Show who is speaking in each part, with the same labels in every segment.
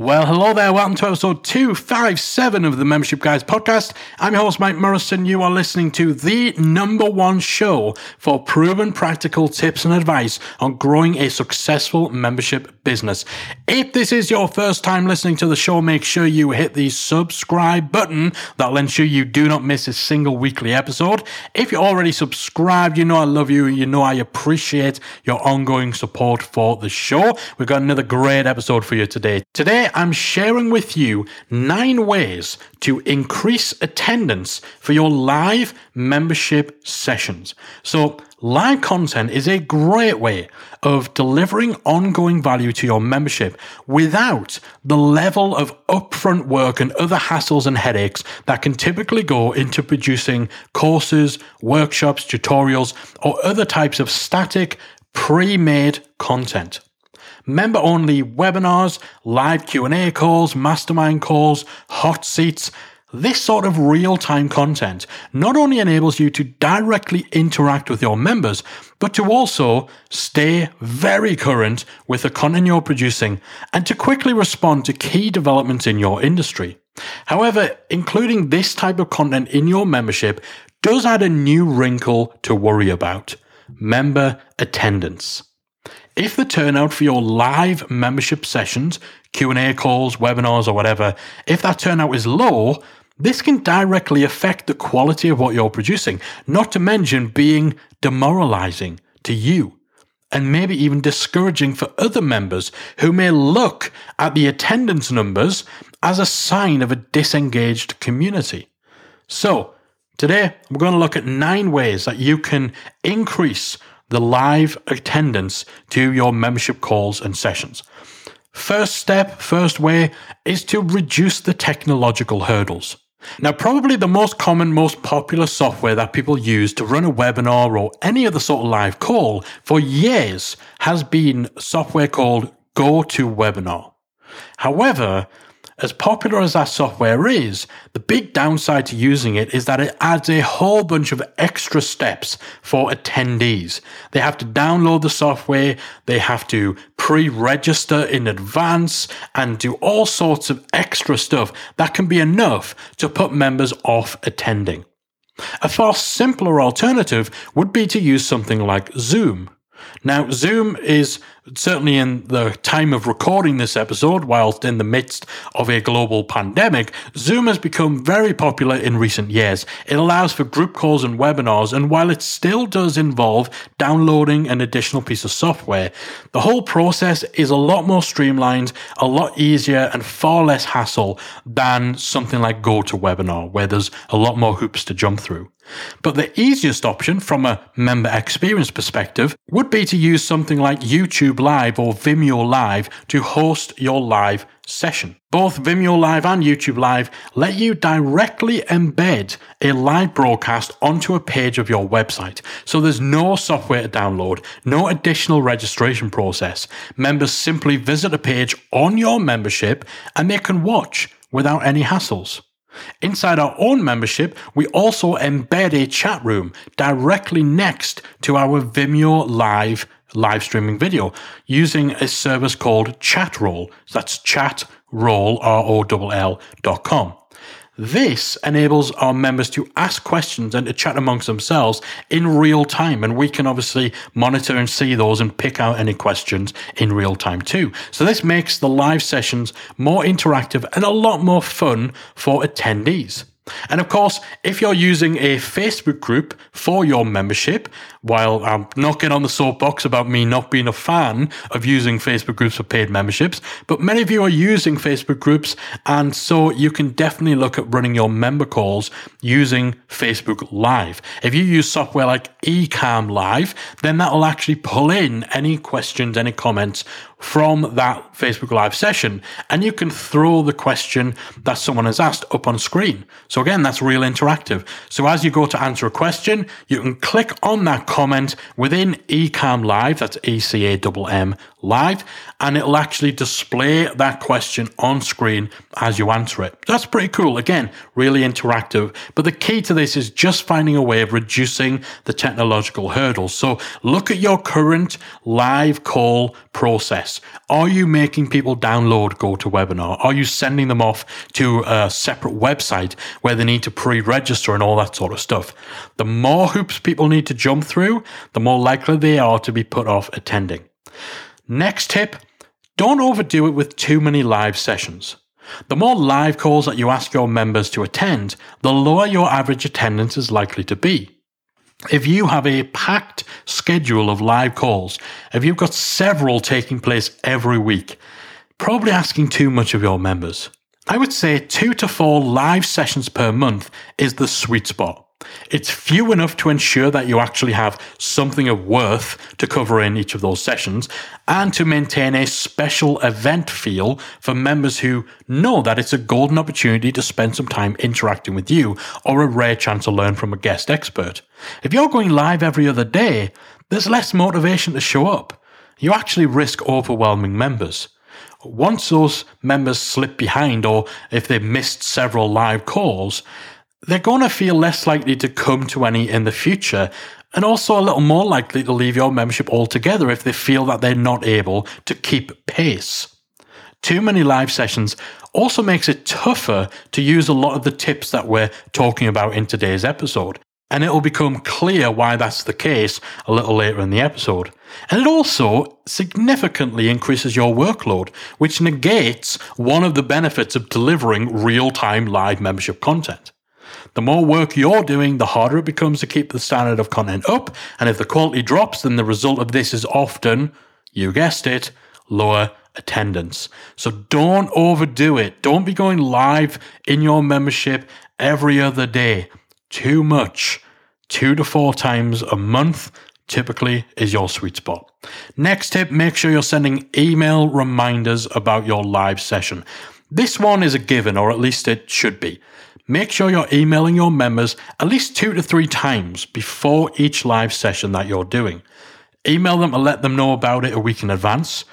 Speaker 1: Well, hello there. Welcome to episode 257 of the Membership Guys podcast. I'm your host, Mike Morrison. You are listening to the number one show for proven practical tips and advice on growing a successful membership business. If this is your first time listening to the show, make sure you hit the subscribe button. That'll ensure you do not miss a single weekly episode. If you're already subscribed, you know I love you. You know I appreciate your ongoing support for the show. We've got another great episode for you today. Today, I'm sharing with you nine ways to increase attendance for your live membership sessions. So, live content is a great way of delivering ongoing value to your membership without the level of upfront work and other hassles and headaches that can typically go into producing courses, workshops, tutorials, or other types of static, pre-made content member only webinars, live Q&A calls, mastermind calls, hot seats. This sort of real time content not only enables you to directly interact with your members, but to also stay very current with the content you're producing and to quickly respond to key developments in your industry. However, including this type of content in your membership does add a new wrinkle to worry about member attendance. If the turnout for your live membership sessions, Q&A calls, webinars or whatever, if that turnout is low, this can directly affect the quality of what you're producing, not to mention being demoralizing to you and maybe even discouraging for other members who may look at the attendance numbers as a sign of a disengaged community. So, today we're going to look at nine ways that you can increase the live attendance to your membership calls and sessions. First step, first way is to reduce the technological hurdles. Now, probably the most common, most popular software that people use to run a webinar or any other sort of live call for years has been software called GoToWebinar. However, as popular as that software is, the big downside to using it is that it adds a whole bunch of extra steps for attendees. They have to download the software, they have to pre register in advance, and do all sorts of extra stuff that can be enough to put members off attending. A far simpler alternative would be to use something like Zoom. Now, Zoom is certainly in the time of recording this episode, whilst in the midst of a global pandemic, Zoom has become very popular in recent years. It allows for group calls and webinars, and while it still does involve downloading an additional piece of software, the whole process is a lot more streamlined, a lot easier, and far less hassle than something like GoToWebinar, where there's a lot more hoops to jump through. But the easiest option from a member experience perspective would be to use something like YouTube Live or Vimeo Live to host your live session. Both Vimeo Live and YouTube Live let you directly embed a live broadcast onto a page of your website. So there's no software to download, no additional registration process. Members simply visit a page on your membership and they can watch without any hassles. Inside our own membership, we also embed a chat room directly next to our Vimeo Live live streaming video using a service called Chatroll. That's chatroll, R-O-L-L dot com. This enables our members to ask questions and to chat amongst themselves in real time. And we can obviously monitor and see those and pick out any questions in real time too. So this makes the live sessions more interactive and a lot more fun for attendees. And of course, if you're using a Facebook group for your membership, while I'm getting on the soapbox about me not being a fan of using Facebook groups for paid memberships, but many of you are using Facebook groups, and so you can definitely look at running your member calls using Facebook Live. If you use software like Ecamm Live, then that will actually pull in any questions, any comments from that Facebook Live session, and you can throw the question that someone has asked up on screen. So again, that's real interactive. So as you go to answer a question, you can click on that comment within Ecamm Live, that's E C A M M Live, and it'll actually display that question on screen as you answer it. That's pretty cool. Again, really interactive. But the key to this is just finding a way of reducing the technological hurdles. So look at your current live call process. Are you making people download GoToWebinar? Are you sending them off to a separate website where they need to pre-register and all that sort of stuff? The more hoops people need to jump through, the more likely they are to be put off attending. Next tip, don't overdo it with too many live sessions. The more live calls that you ask your members to attend, the lower your average attendance is likely to be. If you have a packed schedule of live calls, if you've got several taking place every week, probably asking too much of your members. I would say two to four live sessions per month is the sweet spot. It's few enough to ensure that you actually have something of worth to cover in each of those sessions and to maintain a special event feel for members who know that it's a golden opportunity to spend some time interacting with you or a rare chance to learn from a guest expert. If you're going live every other day, there's less motivation to show up. You actually risk overwhelming members. Once those members slip behind or if they've missed several live calls, they're going to feel less likely to come to any in the future and also a little more likely to leave your membership altogether if they feel that they're not able to keep pace. Too many live sessions also makes it tougher to use a lot of the tips that we're talking about in today's episode. And it will become clear why that's the case a little later in the episode. And it also significantly increases your workload, which negates one of the benefits of delivering real time live membership content. The more work you're doing, the harder it becomes to keep the standard of content up. And if the quality drops, then the result of this is often, you guessed it, lower attendance. So don't overdo it. Don't be going live in your membership every other day. Too much. Two to four times a month typically is your sweet spot. Next tip, make sure you're sending email reminders about your live session. This one is a given, or at least it should be. Make sure you're emailing your members at least two to three times before each live session that you're doing. Email them and let them know about it a week in advance.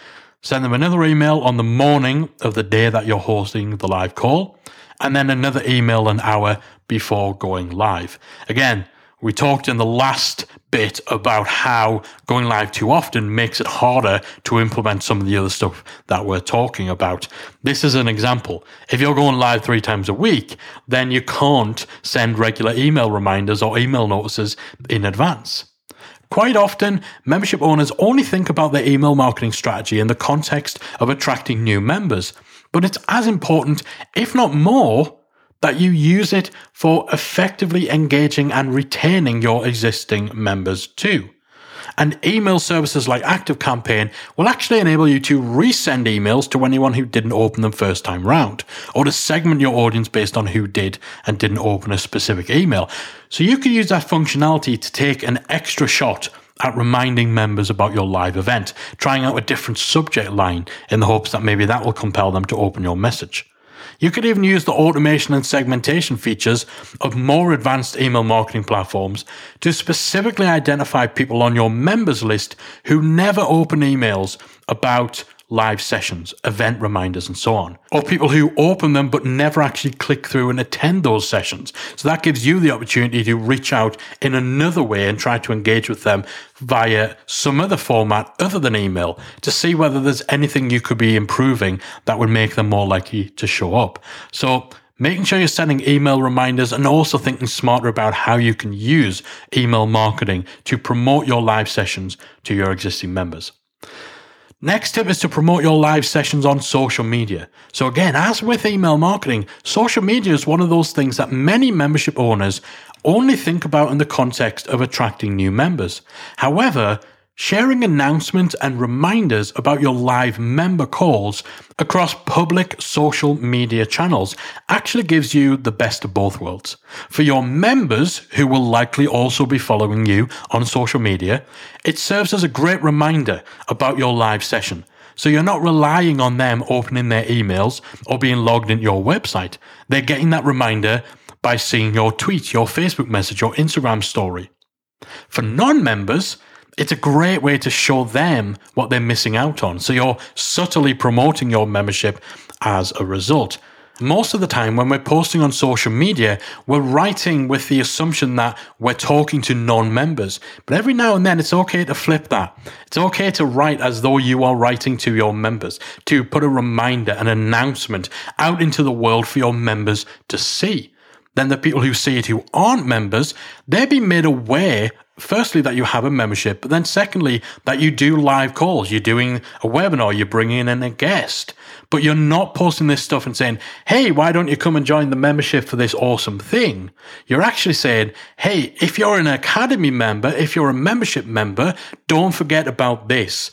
Speaker 1: Send them another email on the morning of the day that you're hosting the live call, and then another email an hour before going live. Again, we talked in the last bit about how going live too often makes it harder to implement some of the other stuff that we're talking about. This is an example. If you're going live three times a week, then you can't send regular email reminders or email notices in advance. Quite often, membership owners only think about their email marketing strategy in the context of attracting new members. But it's as important, if not more, that you use it for effectively engaging and retaining your existing members too. And email services like ActiveCampaign will actually enable you to resend emails to anyone who didn't open them first time round, or to segment your audience based on who did and didn't open a specific email. So you can use that functionality to take an extra shot at reminding members about your live event, trying out a different subject line in the hopes that maybe that will compel them to open your message. You could even use the automation and segmentation features of more advanced email marketing platforms to specifically identify people on your members list who never open emails about live sessions, event reminders, and so on. Or people who open them but never actually click through and attend those sessions. So that gives you the opportunity to reach out in another way and try to engage with them via some other format other than email to see whether there's anything you could be improving that would make them more likely to show up. So making sure you're sending email reminders and also thinking smarter about how you can use email marketing to promote your live sessions to your existing members. Next tip is to promote your live sessions on social media. So, again, as with email marketing, social media is one of those things that many membership owners only think about in the context of attracting new members. However, Sharing announcements and reminders about your live member calls across public social media channels actually gives you the best of both worlds. For your members, who will likely also be following you on social media, it serves as a great reminder about your live session. So you're not relying on them opening their emails or being logged into your website. They're getting that reminder by seeing your tweet, your Facebook message, your Instagram story. For non members, it's a great way to show them what they're missing out on. So you're subtly promoting your membership as a result. Most of the time, when we're posting on social media, we're writing with the assumption that we're talking to non members. But every now and then, it's okay to flip that. It's okay to write as though you are writing to your members, to put a reminder, an announcement out into the world for your members to see. Then the people who see it who aren't members, they're being made aware firstly that you have a membership, but then secondly that you do live calls. You're doing a webinar, you're bringing in a guest, but you're not posting this stuff and saying, "Hey, why don't you come and join the membership for this awesome thing?" You're actually saying, "Hey, if you're an academy member, if you're a membership member, don't forget about this."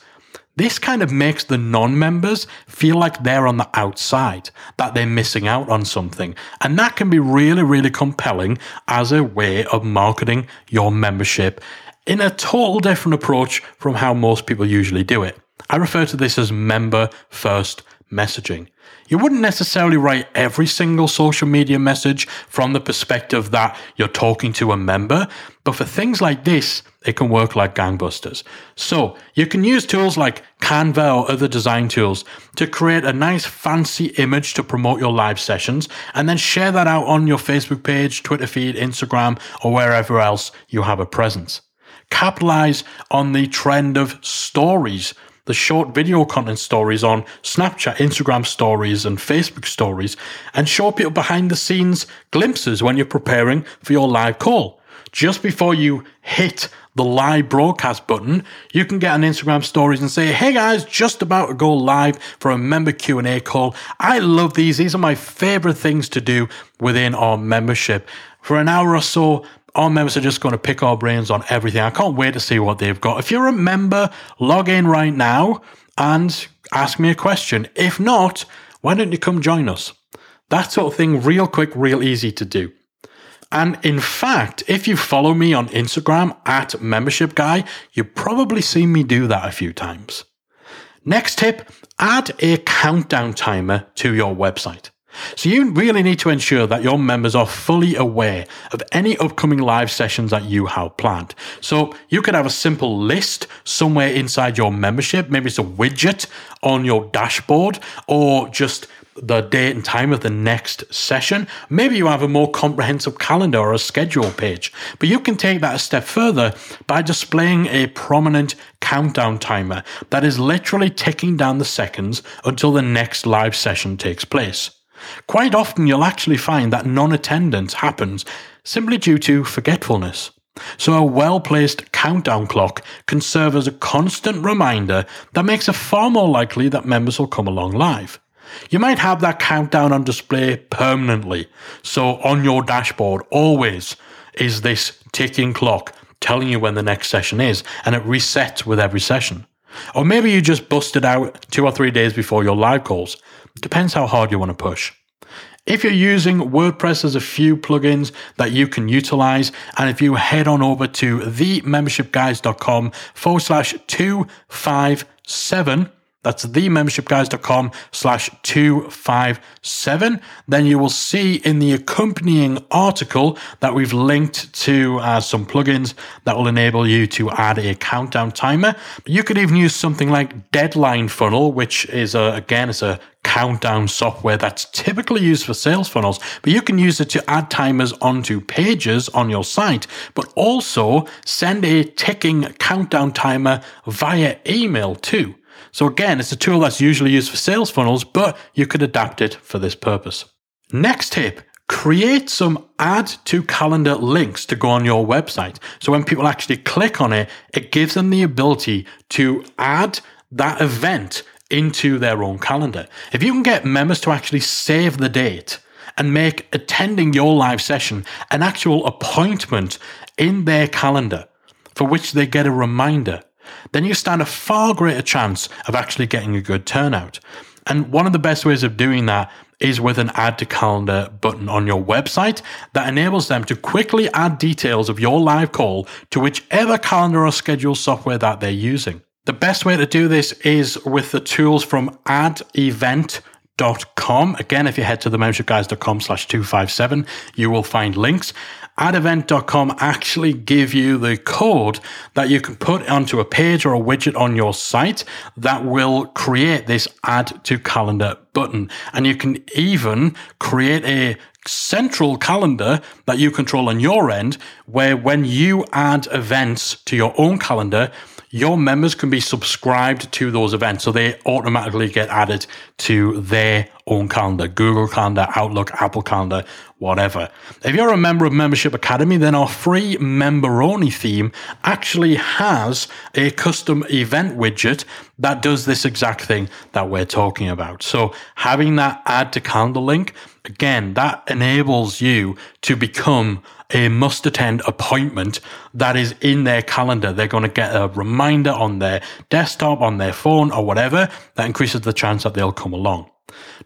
Speaker 1: This kind of makes the non members feel like they're on the outside, that they're missing out on something. And that can be really, really compelling as a way of marketing your membership in a total different approach from how most people usually do it. I refer to this as member first messaging. You wouldn't necessarily write every single social media message from the perspective that you're talking to a member, but for things like this, it can work like gangbusters. So you can use tools like Canva or other design tools to create a nice fancy image to promote your live sessions and then share that out on your Facebook page, Twitter feed, Instagram, or wherever else you have a presence. Capitalize on the trend of stories the short video content stories on Snapchat, Instagram stories, and Facebook stories, and show people behind the scenes glimpses when you're preparing for your live call. Just before you hit the live broadcast button, you can get on Instagram stories and say, "Hey guys, just about to go live for a member Q&A call. I love these. These are my favorite things to do within our membership. For an hour or so, our members are just going to pick our brains on everything. I can't wait to see what they've got. If you're a member, log in right now and ask me a question. If not, why don't you come join us? That sort of thing, real quick, real easy to do. And in fact, if you follow me on Instagram at membership guy, you've probably seen me do that a few times. Next tip, add a countdown timer to your website. So you really need to ensure that your members are fully aware of any upcoming live sessions that you have planned. So you could have a simple list somewhere inside your membership. Maybe it's a widget on your dashboard or just the date and time of the next session. Maybe you have a more comprehensive calendar or a schedule page, but you can take that a step further by displaying a prominent countdown timer that is literally ticking down the seconds until the next live session takes place. Quite often, you'll actually find that non attendance happens simply due to forgetfulness. So, a well placed countdown clock can serve as a constant reminder that makes it far more likely that members will come along live. You might have that countdown on display permanently. So, on your dashboard, always is this ticking clock telling you when the next session is, and it resets with every session. Or maybe you just bust it out two or three days before your live calls. Depends how hard you want to push. If you're using WordPress, there's a few plugins that you can utilize. And if you head on over to themembershipguys.com forward slash 257, that's themembershipguys.com slash 257. Then you will see in the accompanying article that we've linked to uh, some plugins that will enable you to add a countdown timer. You could even use something like Deadline Funnel, which is a, again, it's a countdown software that's typically used for sales funnels, but you can use it to add timers onto pages on your site, but also send a ticking countdown timer via email too. So again, it's a tool that's usually used for sales funnels, but you could adapt it for this purpose. Next tip, create some add to calendar links to go on your website. So when people actually click on it, it gives them the ability to add that event into their own calendar. If you can get members to actually save the date and make attending your live session an actual appointment in their calendar for which they get a reminder, then you stand a far greater chance of actually getting a good turnout. And one of the best ways of doing that is with an add to calendar button on your website that enables them to quickly add details of your live call to whichever calendar or schedule software that they're using. The best way to do this is with the tools from add event addevent.com. Again, if you head to the membershipguys.com slash 257, you will find links. Addevent.com actually give you the code that you can put onto a page or a widget on your site that will create this add to calendar button. And you can even create a central calendar that you control on your end, where when you add events to your own calendar, your members can be subscribed to those events. So they automatically get added to their own calendar, Google Calendar, Outlook, Apple Calendar, whatever. If you're a member of Membership Academy, then our free member only theme actually has a custom event widget that does this exact thing that we're talking about. So having that add to calendar link, again, that enables you to become a must attend appointment that is in their calendar. They're going to get a reminder on their desktop, on their phone, or whatever that increases the chance that they'll come along.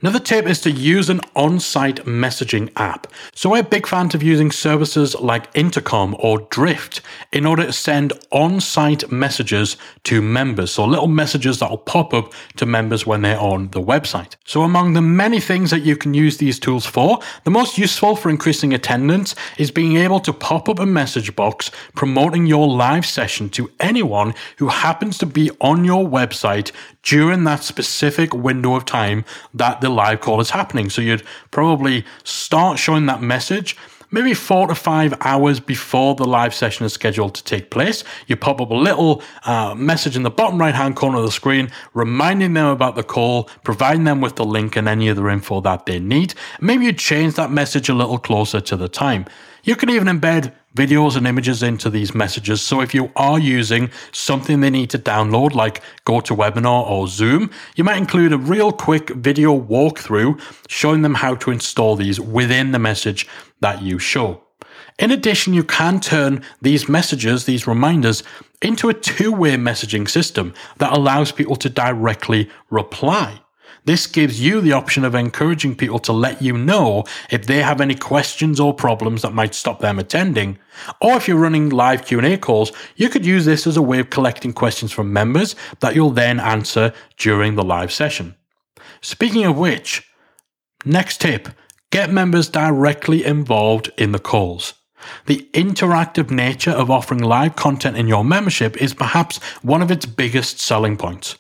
Speaker 1: Another tip is to use an on site messaging app. So, we're big fans of using services like Intercom or Drift in order to send on site messages to members. So, little messages that will pop up to members when they're on the website. So, among the many things that you can use these tools for, the most useful for increasing attendance is being able to pop up a message box promoting your live session to anyone who happens to be on your website during that specific window of time that the live call is happening. So you'd probably start showing that message maybe four to five hours before the live session is scheduled to take place. You pop up a little uh, message in the bottom right hand corner of the screen, reminding them about the call, providing them with the link and any other info that they need. Maybe you change that message a little closer to the time. You can even embed videos and images into these messages. So if you are using something they need to download, like GoToWebinar or Zoom, you might include a real quick video walkthrough showing them how to install these within the message that you show. In addition, you can turn these messages, these reminders, into a two way messaging system that allows people to directly reply. This gives you the option of encouraging people to let you know if they have any questions or problems that might stop them attending. Or if you're running live Q&A calls, you could use this as a way of collecting questions from members that you'll then answer during the live session. Speaking of which, next tip, get members directly involved in the calls. The interactive nature of offering live content in your membership is perhaps one of its biggest selling points.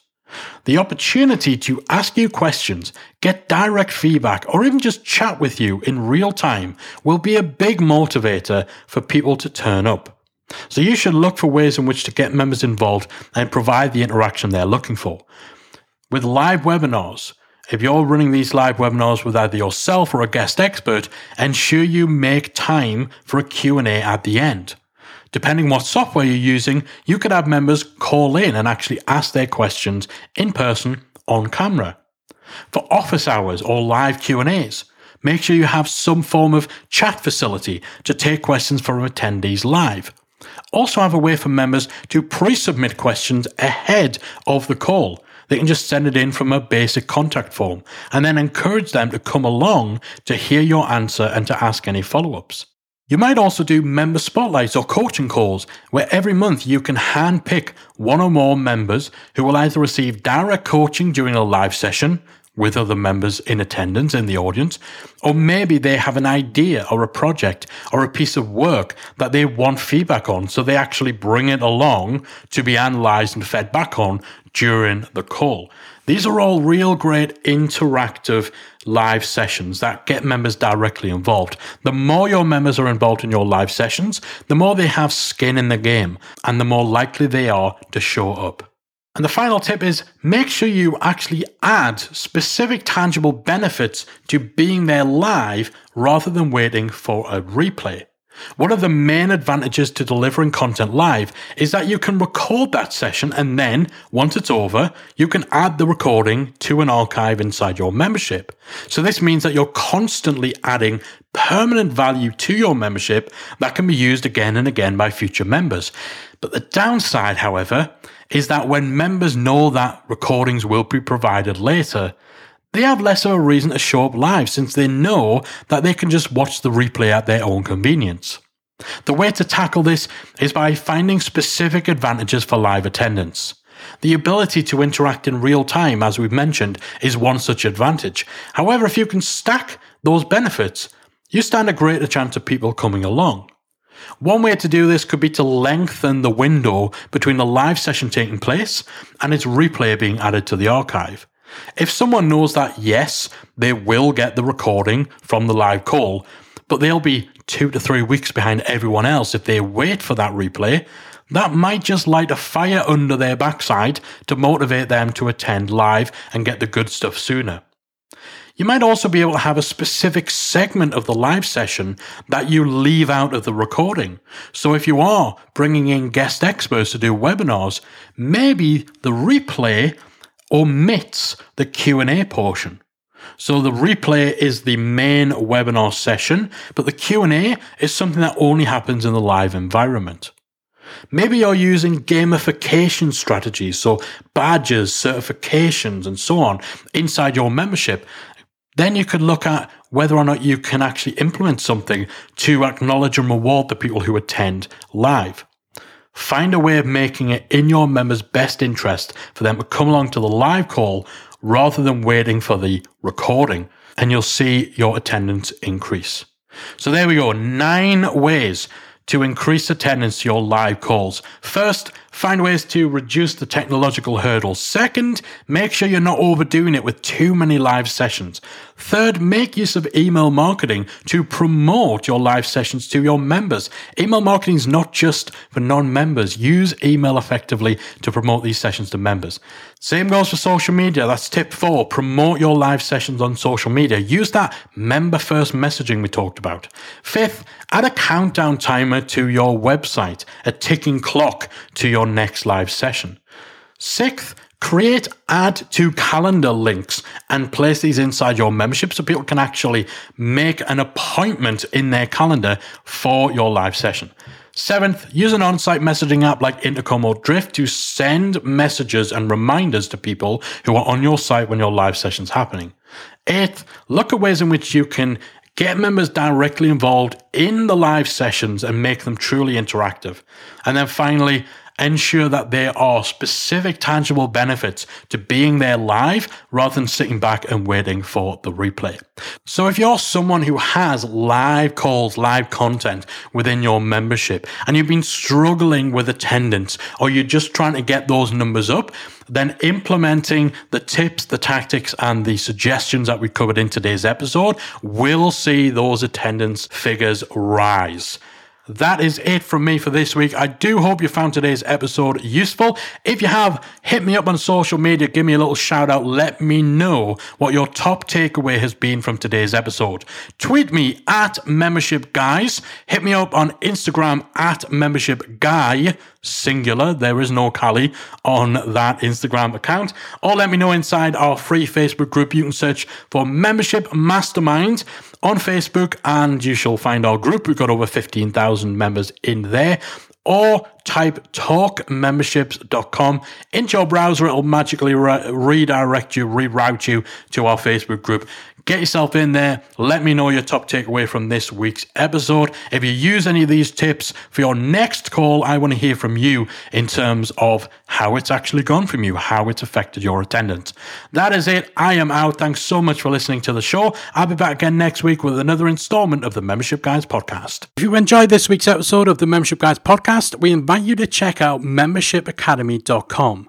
Speaker 1: The opportunity to ask you questions, get direct feedback, or even just chat with you in real time will be a big motivator for people to turn up. So you should look for ways in which to get members involved and provide the interaction they're looking for. With live webinars, if you're running these live webinars with either yourself or a guest expert, ensure you make time for a Q&A at the end. Depending what software you're using, you could have members call in and actually ask their questions in person on camera. For office hours or live Q&As, make sure you have some form of chat facility to take questions from attendees live. Also have a way for members to pre-submit questions ahead of the call. They can just send it in from a basic contact form and then encourage them to come along to hear your answer and to ask any follow-ups. You might also do member spotlights or coaching calls, where every month you can handpick one or more members who will either receive direct coaching during a live session with other members in attendance in the audience, or maybe they have an idea or a project or a piece of work that they want feedback on, so they actually bring it along to be analyzed and fed back on during the call. These are all real great interactive live sessions that get members directly involved. The more your members are involved in your live sessions, the more they have skin in the game and the more likely they are to show up. And the final tip is make sure you actually add specific tangible benefits to being there live rather than waiting for a replay. One of the main advantages to delivering content live is that you can record that session and then, once it's over, you can add the recording to an archive inside your membership. So this means that you're constantly adding permanent value to your membership that can be used again and again by future members. But the downside, however, is that when members know that recordings will be provided later, they have less of a reason to show up live since they know that they can just watch the replay at their own convenience. The way to tackle this is by finding specific advantages for live attendance. The ability to interact in real time, as we've mentioned, is one such advantage. However, if you can stack those benefits, you stand a greater chance of people coming along. One way to do this could be to lengthen the window between the live session taking place and its replay being added to the archive. If someone knows that, yes, they will get the recording from the live call, but they'll be two to three weeks behind everyone else if they wait for that replay, that might just light a fire under their backside to motivate them to attend live and get the good stuff sooner. You might also be able to have a specific segment of the live session that you leave out of the recording. So if you are bringing in guest experts to do webinars, maybe the replay omits the Q&A portion. So the replay is the main webinar session, but the Q&A is something that only happens in the live environment. Maybe you're using gamification strategies, so badges, certifications, and so on inside your membership. Then you could look at whether or not you can actually implement something to acknowledge and reward the people who attend live. Find a way of making it in your members' best interest for them to come along to the live call rather than waiting for the recording, and you'll see your attendance increase. So there we go. Nine ways to increase attendance to your live calls. First, find ways to reduce the technological hurdles. Second, make sure you're not overdoing it with too many live sessions. Third, make use of email marketing to promote your live sessions to your members. Email marketing is not just for non members. Use email effectively to promote these sessions to members. Same goes for social media. That's tip four. Promote your live sessions on social media. Use that member first messaging we talked about. Fifth, add a countdown timer to your website, a ticking clock to your next live session. Sixth, create add to calendar links and place these inside your membership so people can actually make an appointment in their calendar for your live session. Seventh, use an on site messaging app like Intercom or Drift to send messages and reminders to people who are on your site when your live session's happening. Eighth, look at ways in which you can get members directly involved in the live sessions and make them truly interactive. And then finally, ensure that there are specific tangible benefits to being there live rather than sitting back and waiting for the replay. So if you're someone who has live calls, live content within your membership and you've been struggling with attendance or you're just trying to get those numbers up, then implementing the tips, the tactics, and the suggestions that we covered in today's episode will see those attendance figures rise. That is it from me for this week. I do hope you found today's episode useful. If you have, hit me up on social media, give me a little shout out, let me know what your top takeaway has been from today's episode. Tweet me at membership guys, hit me up on Instagram at membership guy singular. There is no Callie on that Instagram account. Or let me know inside our free Facebook group. You can search for Membership Mastermind on Facebook and you shall find our group. We've got over 15,000 members in there. Or type talkmemberships.com into your browser. It'll magically re- redirect you, reroute you to our Facebook group. Get yourself in there. Let me know your top takeaway from this week's episode. If you use any of these tips for your next call, I want to hear from you in terms of how it's actually gone from you, how it's affected your attendance. That is it. I am out. Thanks so much for listening to the show. I'll be back again next week with another installment of the Membership Guys podcast. If you enjoyed this week's episode of the Membership Guys podcast, we invite you to check out membershipacademy.com.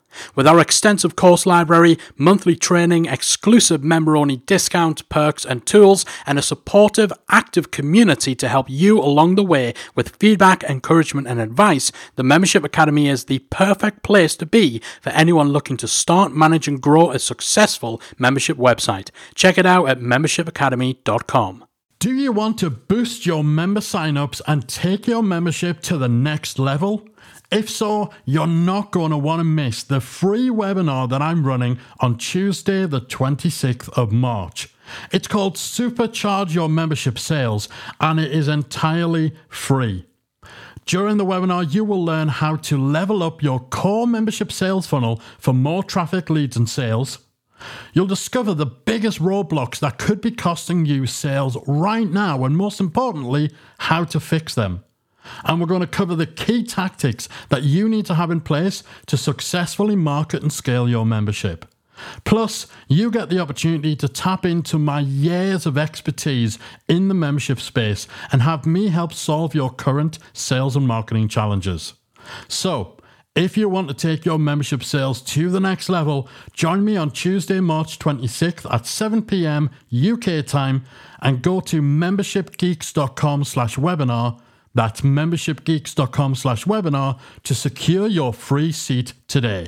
Speaker 1: With our extensive course library, monthly training, exclusive member only discounts, perks, and tools, and a supportive, active community to help you along the way with feedback, encouragement, and advice, the Membership Academy is the perfect place to be for anyone looking to start, manage, and grow a successful membership website. Check it out at membershipacademy.com. Do you want to boost your member signups and take your membership to the next level? If so, you're not going to want to miss the free webinar that I'm running on Tuesday, the 26th of March. It's called Supercharge Your Membership Sales and it is entirely free. During the webinar, you will learn how to level up your core membership sales funnel for more traffic, leads, and sales. You'll discover the biggest roadblocks that could be costing you sales right now, and most importantly, how to fix them. And we're going to cover the key tactics that you need to have in place to successfully market and scale your membership. Plus, you get the opportunity to tap into my years of expertise in the membership space and have me help solve your current sales and marketing challenges. So, if you want to take your membership sales to the next level, join me on Tuesday, March 26th at 7 p.m. UK time and go to membershipgeeks.com slash webinar. That's membershipgeeks.com slash webinar to secure your free seat today.